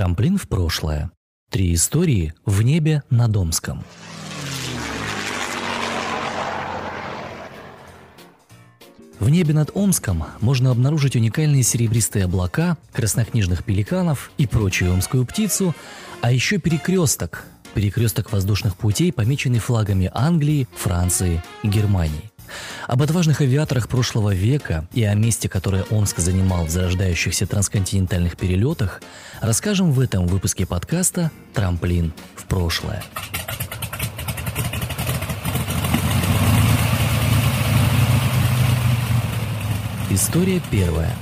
Трамплин в прошлое. Три истории в небе над Омском. В небе над Омском можно обнаружить уникальные серебристые облака, краснокнижных пеликанов и прочую омскую птицу, а еще перекресток, перекресток воздушных путей, помеченный флагами Англии, Франции и Германии. Об отважных авиаторах прошлого века и о месте, которое Омск занимал в зарождающихся трансконтинентальных перелетах, расскажем в этом выпуске подкаста «Трамплин в прошлое». История первая.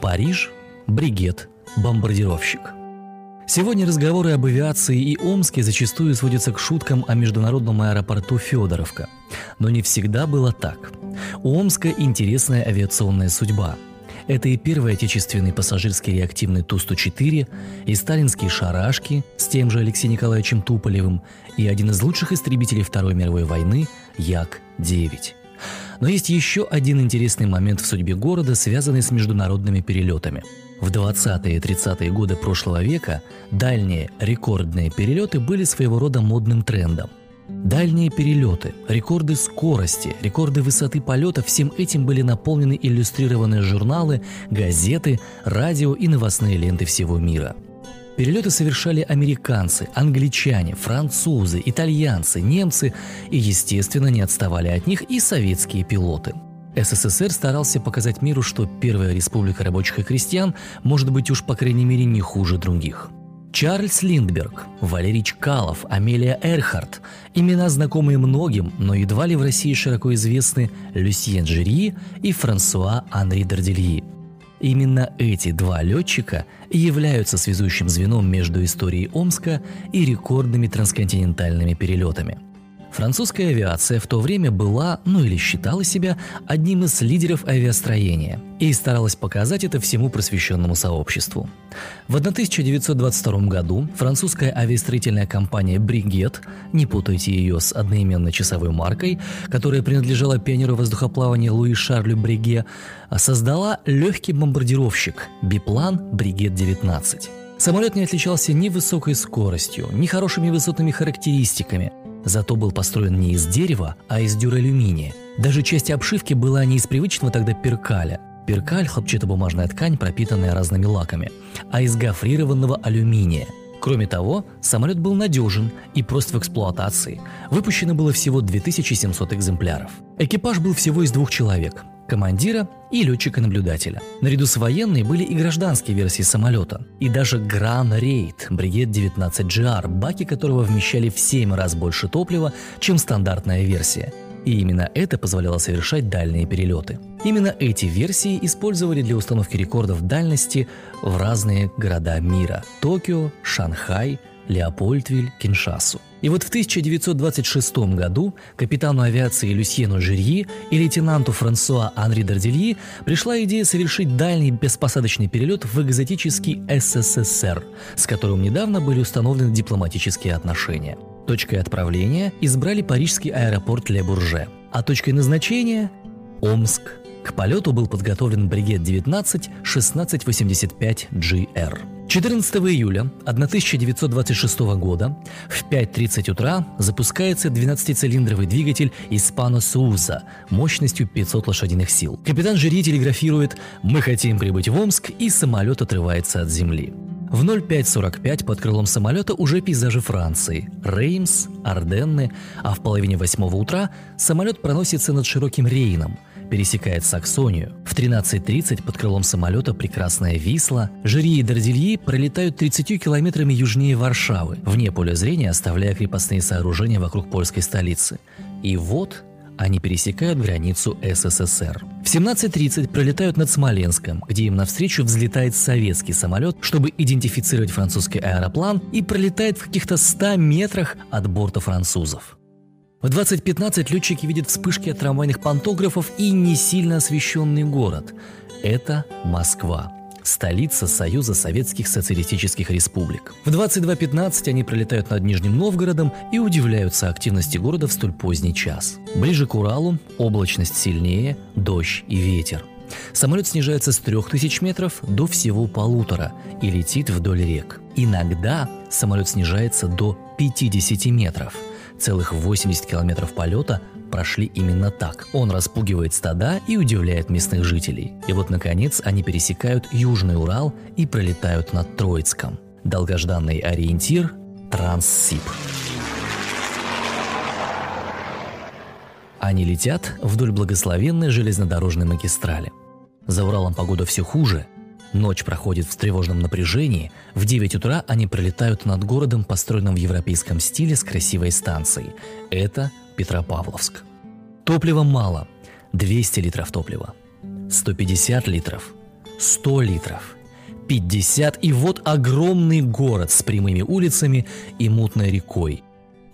Париж, бригет, бомбардировщик – Сегодня разговоры об авиации и Омске зачастую сводятся к шуткам о международном аэропорту Федоровка. Но не всегда было так. У Омска интересная авиационная судьба. Это и первый отечественный пассажирский реактивный Ту-104, и сталинские «Шарашки» с тем же Алексеем Николаевичем Туполевым, и один из лучших истребителей Второй мировой войны Як-9. Но есть еще один интересный момент в судьбе города, связанный с международными перелетами – в 20-е и 30-е годы прошлого века дальние рекордные перелеты были своего рода модным трендом. Дальние перелеты, рекорды скорости, рекорды высоты полета – всем этим были наполнены иллюстрированные журналы, газеты, радио и новостные ленты всего мира. Перелеты совершали американцы, англичане, французы, итальянцы, немцы и, естественно, не отставали от них и советские пилоты – СССР старался показать миру, что Первая республика рабочих и крестьян может быть уж по крайней мере не хуже других. Чарльз Линдберг, Валерий Чкалов, Амелия Эрхард – имена знакомые многим, но едва ли в России широко известны Люсьен Жюри и Франсуа Анри Дардельи. Именно эти два летчика являются связующим звеном между историей Омска и рекордными трансконтинентальными перелетами – Французская авиация в то время была, ну или считала себя, одним из лидеров авиастроения и старалась показать это всему просвещенному сообществу. В 1922 году французская авиастроительная компания «Бригет», не путайте ее с одноименной часовой маркой, которая принадлежала пионеру воздухоплавания Луи Шарлю Бриге, создала легкий бомбардировщик «Биплан Бригет-19». Самолет не отличался ни высокой скоростью, ни хорошими высотными характеристиками, Зато был построен не из дерева, а из дюралюминия. Даже часть обшивки была не из привычного тогда перкаля. Перкаль – хлопчатобумажная ткань, пропитанная разными лаками, а из гофрированного алюминия. Кроме того, самолет был надежен и прост в эксплуатации. Выпущено было всего 2700 экземпляров. Экипаж был всего из двух человек командира и летчика-наблюдателя. Наряду с военной были и гражданские версии самолета, и даже Гран Рейд Бригет 19GR, баки которого вмещали в 7 раз больше топлива, чем стандартная версия. И именно это позволяло совершать дальние перелеты. Именно эти версии использовали для установки рекордов дальности в разные города мира – Токио, Шанхай, Леопольдвиль, Киншасу. И вот в 1926 году капитану авиации Люсьену Жирьи и лейтенанту Франсуа Анри Дардельи пришла идея совершить дальний беспосадочный перелет в экзотический СССР, с которым недавно были установлены дипломатические отношения. Точкой отправления избрали парижский аэропорт Ле Бурже, а точкой назначения – Омск. К полету был подготовлен бригет 19 1685 GR. 14 июля 1926 года в 5.30 утра запускается 12-цилиндровый двигатель Испано Сууза мощностью 500 лошадиных сил. Капитан Жюри телеграфирует «Мы хотим прибыть в Омск» и самолет отрывается от земли. В 05.45 под крылом самолета уже пейзажи Франции. Реймс, Арденны, а в половине восьмого утра самолет проносится над широким Рейном – пересекает Саксонию. В 13.30 под крылом самолета «Прекрасная Висла» Жюри и Дордильи пролетают 30 километрами южнее Варшавы, вне поля зрения оставляя крепостные сооружения вокруг польской столицы. И вот они пересекают границу СССР. В 17.30 пролетают над Смоленском, где им навстречу взлетает советский самолет, чтобы идентифицировать французский аэроплан и пролетает в каких-то 100 метрах от борта французов. В 2015 летчики видят вспышки от трамвайных пантографов и не сильно освещенный город. Это Москва столица Союза Советских Социалистических Республик. В 22.15 они пролетают над Нижним Новгородом и удивляются активности города в столь поздний час. Ближе к Уралу облачность сильнее, дождь и ветер. Самолет снижается с 3000 метров до всего полутора и летит вдоль рек. Иногда самолет снижается до 50 метров. Целых 80 километров полета прошли именно так. Он распугивает стада и удивляет местных жителей. И вот, наконец, они пересекают Южный Урал и пролетают над Троицком. Долгожданный ориентир – Транссиб. Они летят вдоль благословенной железнодорожной магистрали. За Уралом погода все хуже. Ночь проходит в тревожном напряжении. В 9 утра они пролетают над городом, построенным в европейском стиле с красивой станцией. Это Петропавловск. Топлива мало. 200 литров топлива. 150 литров. 100 литров. 50 и вот огромный город с прямыми улицами и мутной рекой.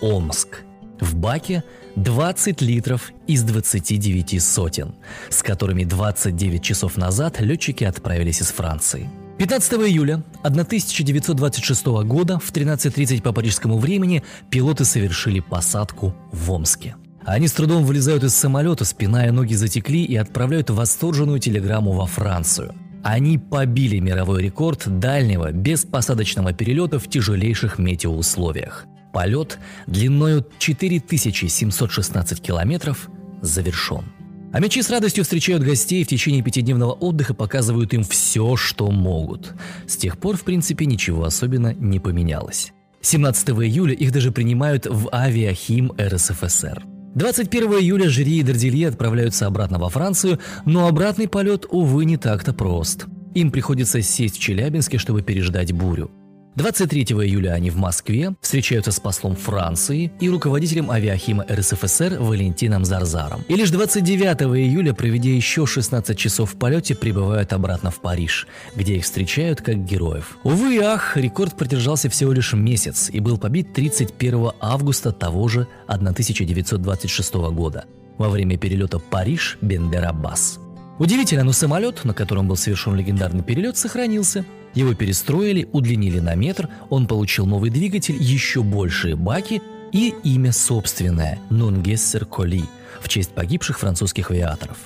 Омск. В баке 20 литров из 29 сотен, с которыми 29 часов назад летчики отправились из Франции. 15 июля 1926 года в 13.30 по парижскому времени пилоты совершили посадку в Омске. Они с трудом вылезают из самолета, спина и ноги затекли и отправляют восторженную телеграмму во Францию. Они побили мировой рекорд дальнего беспосадочного перелета в тяжелейших метеоусловиях. Полет длиною 4716 километров завершен. А мечи с радостью встречают гостей в течение пятидневного отдыха, показывают им все, что могут. С тех пор, в принципе, ничего особенно не поменялось. 17 июля их даже принимают в авиахим РСФСР. 21 июля Жюри и Дорделье отправляются обратно во Францию, но обратный полет, увы, не так-то прост. Им приходится сесть в Челябинске, чтобы переждать бурю. 23 июля они в Москве встречаются с послом Франции и руководителем авиахима РСФСР Валентином Зарзаром. И лишь 29 июля, проведя еще 16 часов в полете, прибывают обратно в Париж, где их встречают как героев. Увы и ах, рекорд продержался всего лишь месяц и был побит 31 августа того же 1926 года во время перелета Париж-Бендер-Аббас. Удивительно, но самолет, на котором был совершен легендарный перелет, сохранился. Его перестроили, удлинили на метр, он получил новый двигатель, еще большие баки и имя собственное – Нунгессер Коли в честь погибших французских авиаторов.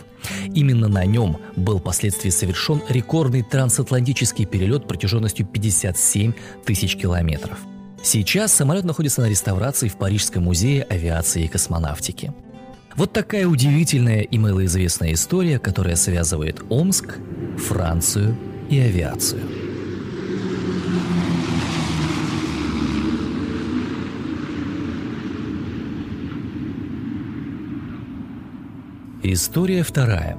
Именно на нем был впоследствии совершен рекордный трансатлантический перелет протяженностью 57 тысяч километров. Сейчас самолет находится на реставрации в Парижском музее авиации и космонавтики. Вот такая удивительная и малоизвестная история, которая связывает Омск, Францию и авиацию. История вторая.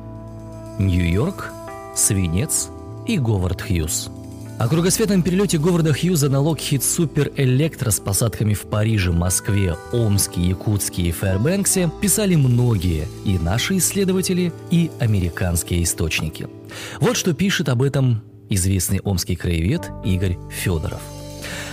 Нью-Йорк, свинец и Говард Хьюз – о кругосветном перелете Говарда Хьюза на Локхит Супер Электро с посадками в Париже, Москве, Омске, Якутске и Фэрбэнксе писали многие и наши исследователи, и американские источники. Вот что пишет об этом известный омский краевед Игорь Федоров.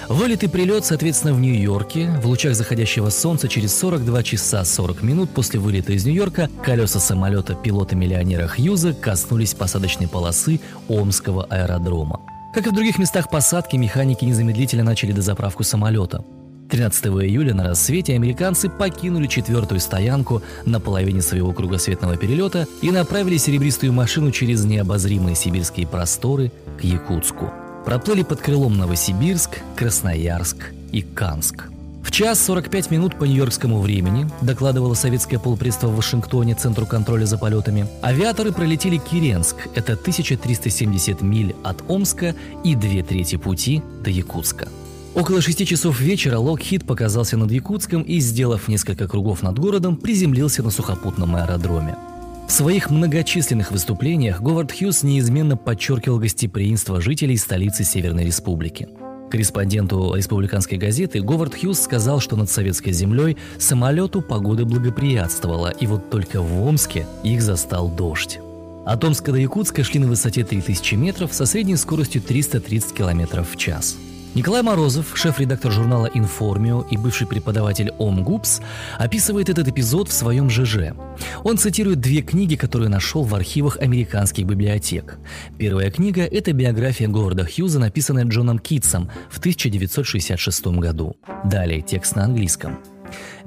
Вылет и прилет, соответственно, в Нью-Йорке. В лучах заходящего солнца через 42 часа 40 минут после вылета из Нью-Йорка колеса самолета пилота-миллионера Хьюза коснулись посадочной полосы Омского аэродрома. Как и в других местах посадки, механики незамедлительно начали дозаправку самолета. 13 июля на рассвете американцы покинули четвертую стоянку на половине своего кругосветного перелета и направили серебристую машину через необозримые сибирские просторы к Якутску. Проплыли под крылом Новосибирск, Красноярск и Канск – в час 45 минут по нью-йоркскому времени, докладывало советское полпредство в Вашингтоне Центру контроля за полетами, авиаторы пролетели Киренск, это 1370 миль от Омска и две трети пути до Якутска. Около шести часов вечера Локхит показался над Якутском и, сделав несколько кругов над городом, приземлился на сухопутном аэродроме. В своих многочисленных выступлениях Говард Хьюз неизменно подчеркивал гостеприимство жителей столицы Северной Республики – Корреспонденту республиканской газеты Говард Хьюз сказал, что над советской землей самолету погода благоприятствовала, и вот только в Омске их застал дождь. От Омска до Якутска шли на высоте 3000 метров со средней скоростью 330 км в час – Николай Морозов, шеф-редактор журнала «Информио» и бывший преподаватель ОМГУПС, описывает этот эпизод в своем ЖЖ. Он цитирует две книги, которые нашел в архивах американских библиотек. Первая книга – это биография Говарда Хьюза, написанная Джоном Китсом в 1966 году. Далее текст на английском.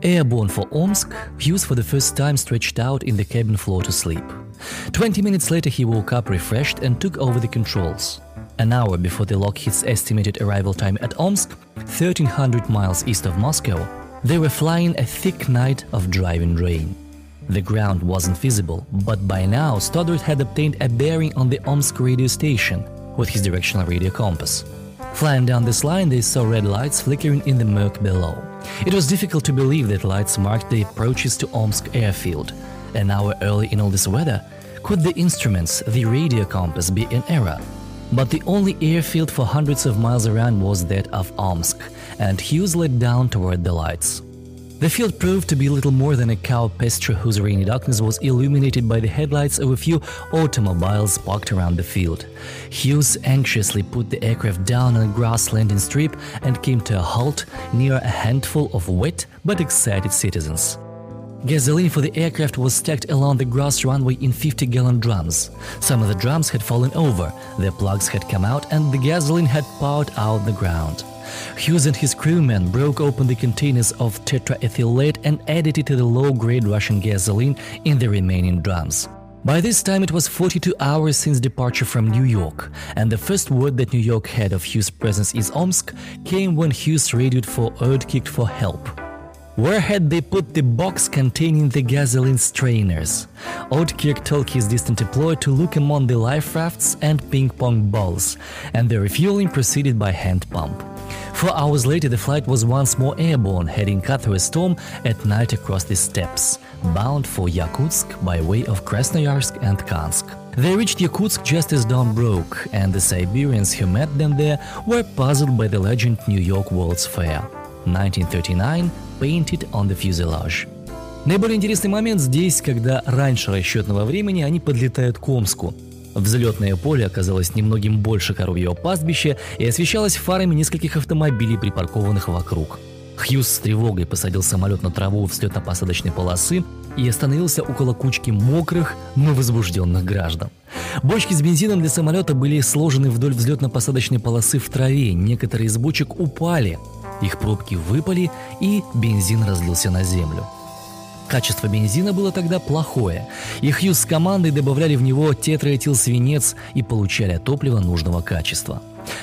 Airborne for Omsk, Hughes for the first time stretched out in the cabin floor to sleep – 20 minutes later, he woke up refreshed and took over the controls. An hour before the Lockheed's estimated arrival time at Omsk, 1300 miles east of Moscow, they were flying a thick night of driving rain. The ground wasn't visible, but by now Stoddard had obtained a bearing on the Omsk radio station with his directional radio compass. Flying down this line, they saw red lights flickering in the murk below. It was difficult to believe that lights marked the approaches to Omsk airfield. An hour early in all this weather, could the instruments, the radio compass, be in error? But the only airfield for hundreds of miles around was that of Omsk, and Hughes led down toward the lights. The field proved to be little more than a cow pasture whose rainy darkness was illuminated by the headlights of a few automobiles parked around the field. Hughes anxiously put the aircraft down on a grass landing strip and came to a halt near a handful of wet but excited citizens. Gasoline for the aircraft was stacked along the grass runway in 50 gallon drums. Some of the drums had fallen over, their plugs had come out, and the gasoline had poured out the ground. Hughes and his crewmen broke open the containers of tetraethylate and added it to the low-grade Russian gasoline in the remaining drums. By this time, it was 42 hours since departure from New York, and the first word that New York had of Hughes' presence in Omsk came when Hughes radioed for Erdkick for help. Where had they put the box containing the gasoline strainers? Oudkirk told his distant employer to look among the life rafts and ping pong balls, and the refueling proceeded by hand pump. Four hours later, the flight was once more airborne, heading cut through a storm at night across the steppes, bound for Yakutsk by way of Krasnoyarsk and Kansk. They reached Yakutsk just as dawn broke, and the Siberians who met them there were puzzled by the legend New York World's Fair. 1939 painted on the fuselage. Наиболее интересный момент здесь, когда раньше расчетного времени они подлетают к Омску. Взлетное поле оказалось немногим больше коровьего пастбища и освещалось фарами нескольких автомобилей, припаркованных вокруг. Хьюз с тревогой посадил самолет на траву взлетно-посадочной полосы и остановился около кучки мокрых, но возбужденных граждан. Бочки с бензином для самолета были сложены вдоль взлетно-посадочной полосы в траве, некоторые из бочек упали, их пробки выпали и бензин разлился на землю. Качество бензина было тогда плохое, и Хьюз с командой добавляли в него тетраэтилсвинец и получали топливо нужного качества.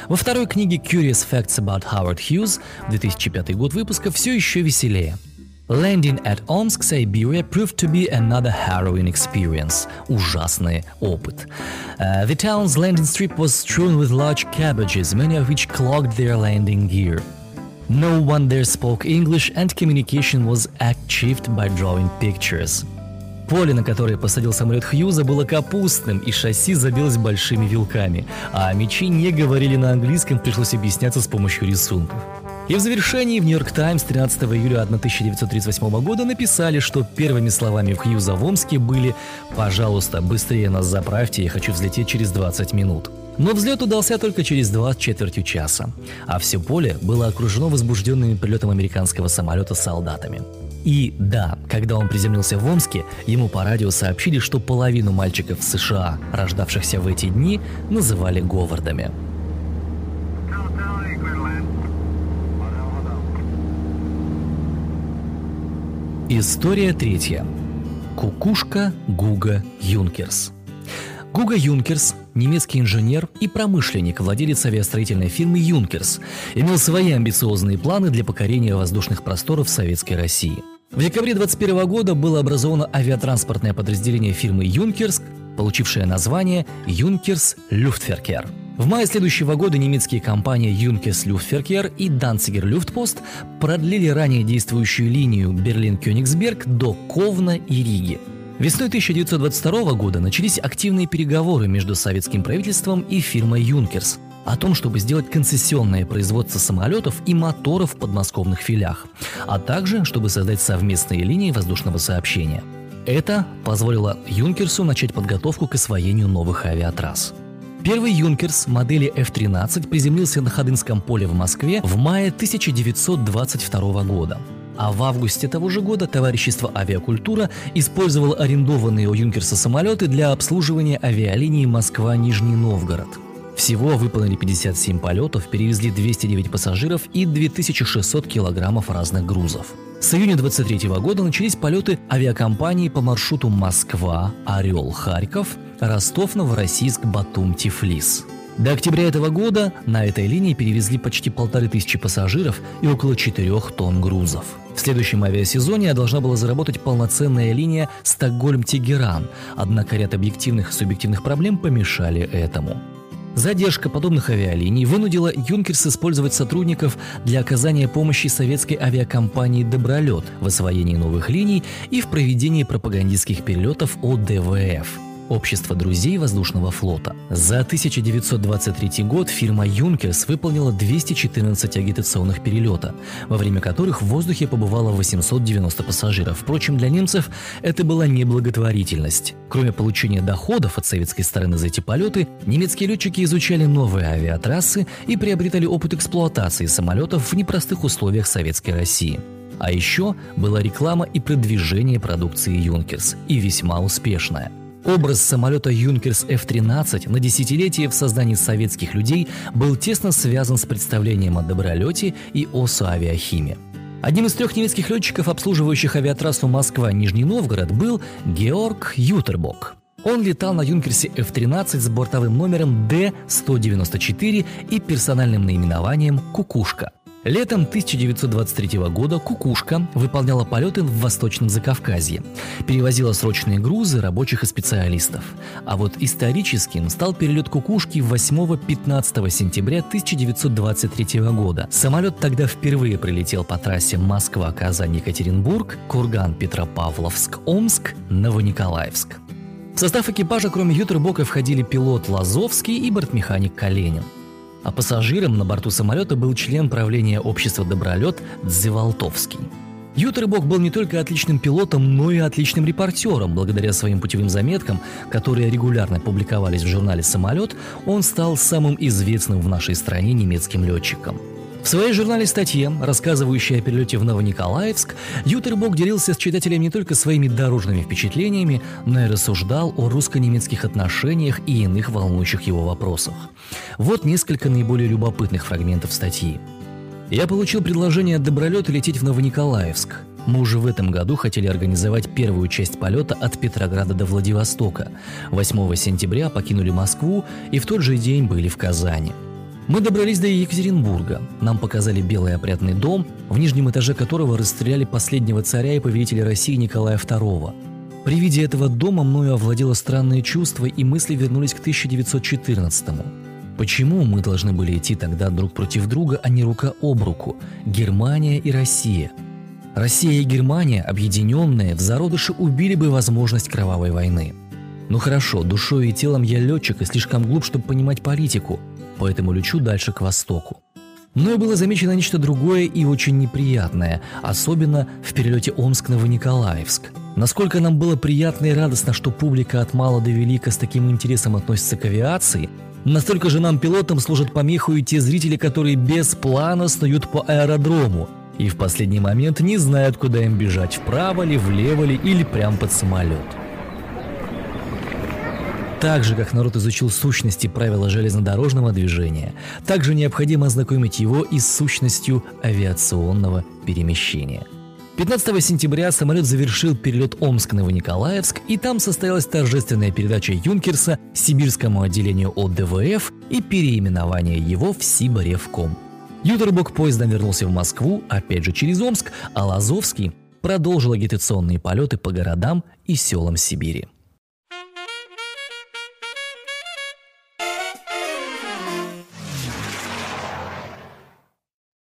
Во второй книге Curious Facts About Howard Hughes, 2005 год выпуска, все еще веселее. Landing at Omsk, Siberia proved to be another harrowing experience. Ужасный опыт. Uh, the town's landing strip was strewn with large cabbages, many of which clogged their landing gear. No one there spoke English, and communication was achieved by drawing pictures. Поле, на которое посадил самолет Хьюза, было капустным, и шасси забилось большими вилками, а мечи не говорили на английском, пришлось объясняться с помощью рисунков. И в завершении в «Нью-Йорк Таймс» 13 июля 1938 года написали, что первыми словами в Хьюза в Омске были «Пожалуйста, быстрее нас заправьте, я хочу взлететь через 20 минут». Но взлет удался только через два с четвертью часа, а все поле было окружено возбужденными прилетом американского самолета солдатами. И да, когда он приземлился в Омске, ему по радио сообщили, что половину мальчиков в США, рождавшихся в эти дни, называли Говардами. История третья. Кукушка Гуга Юнкерс. Гуга Юнкерс, немецкий инженер и промышленник, владелец авиастроительной фирмы «Юнкерс», имел свои амбициозные планы для покорения воздушных просторов Советской России. В декабре 2021 года было образовано авиатранспортное подразделение фирмы «Юнкерс», получившее название «Юнкерс Люфтверкер». В мае следующего года немецкие компании Юнкерс Люфтверкер и Данцигер Люфтпост продлили ранее действующую линию Берлин-Кёнигсберг до Ковна и Риги – Весной 1922 года начались активные переговоры между советским правительством и фирмой «Юнкерс» о том, чтобы сделать концессионное производство самолетов и моторов в подмосковных филях, а также чтобы создать совместные линии воздушного сообщения. Это позволило Юнкерсу начать подготовку к освоению новых авиатрасс. Первый Юнкерс модели F-13 приземлился на Ходынском поле в Москве в мае 1922 года. А в августе того же года товарищество «Авиакультура» использовало арендованные у Юнкерса самолеты для обслуживания авиалинии Москва-Нижний Новгород. Всего выполнили 57 полетов, перевезли 209 пассажиров и 2600 килограммов разных грузов. С июня 23 года начались полеты авиакомпании по маршруту Москва, Орел, Харьков, Ростов, Новороссийск, Батум, Тифлис. До октября этого года на этой линии перевезли почти полторы тысячи пассажиров и около 4 тонн грузов. В следующем авиасезоне должна была заработать полноценная линия Стокгольм-Тегеран, однако ряд объективных и субъективных проблем помешали этому. Задержка подобных авиалиний вынудила Юнкерс использовать сотрудников для оказания помощи советской авиакомпании «Добролет» в освоении новых линий и в проведении пропагандистских перелетов от ДВФ – Общество друзей воздушного флота. За 1923 год фирма Юнкерс выполнила 214 агитационных перелета, во время которых в воздухе побывало 890 пассажиров. Впрочем, для немцев это была не благотворительность. Кроме получения доходов от советской стороны за эти полеты, немецкие летчики изучали новые авиатрассы и приобретали опыт эксплуатации самолетов в непростых условиях советской России. А еще была реклама и продвижение продукции Юнкерс, и весьма успешная – Образ самолета Юнкерс F-13 на десятилетие в создании советских людей был тесно связан с представлением о добролете и о авиахиме. Одним из трех немецких летчиков, обслуживающих авиатрассу Москва-Нижний Новгород, был Георг Ютербок. Он летал на Юнкерсе F-13 с бортовым номером D-194 и персональным наименованием «Кукушка». Летом 1923 года «Кукушка» выполняла полеты в Восточном Закавказье, перевозила срочные грузы рабочих и специалистов. А вот историческим стал перелет «Кукушки» 8-15 сентября 1923 года. Самолет тогда впервые прилетел по трассе Москва-Казань-Екатеринбург, Курган-Петропавловск-Омск, Новониколаевск. В состав экипажа кроме Ютербока входили пилот Лазовский и бортмеханик Калинин а пассажиром на борту самолета был член правления общества «Добролет» Дзевалтовский. Ютербок был не только отличным пилотом, но и отличным репортером. Благодаря своим путевым заметкам, которые регулярно публиковались в журнале «Самолет», он стал самым известным в нашей стране немецким летчиком – в своей журнале статье, рассказывающей о перелете в Новониколаевск, Ютербок делился с читателем не только своими дорожными впечатлениями, но и рассуждал о русско-немецких отношениях и иных волнующих его вопросах. Вот несколько наиболее любопытных фрагментов статьи. «Я получил предложение от Добролета лететь в Новониколаевск. Мы уже в этом году хотели организовать первую часть полета от Петрограда до Владивостока. 8 сентября покинули Москву и в тот же день были в Казани – мы добрались до Екатеринбурга. Нам показали белый опрятный дом, в нижнем этаже которого расстреляли последнего царя и повелителя России Николая II. При виде этого дома мною овладело странное чувство, и мысли вернулись к 1914-му. Почему мы должны были идти тогда друг против друга, а не рука об руку? Германия и Россия. Россия и Германия, объединенные, в зародыше убили бы возможность кровавой войны. Ну хорошо, душой и телом я летчик и слишком глуп, чтобы понимать политику – поэтому лечу дальше к востоку. Мною было замечено нечто другое и очень неприятное, особенно в перелете Омск-Новониколаевск. Насколько нам было приятно и радостно, что публика от мала до велика с таким интересом относится к авиации, настолько же нам, пилотам, служат помеху и те зрители, которые без плана снуют по аэродрому и в последний момент не знают, куда им бежать, вправо ли, влево ли или прямо под самолет. Так же, как народ изучил сущности правила железнодорожного движения, также необходимо ознакомить его и с сущностью авиационного перемещения. 15 сентября самолет завершил перелет Омск-Новониколаевск, и там состоялась торжественная передача Юнкерса сибирскому отделению ОДВФ и переименование его в Сибаревком. Ютербок поездом вернулся в Москву, опять же через Омск, а Лазовский продолжил агитационные полеты по городам и селам Сибири.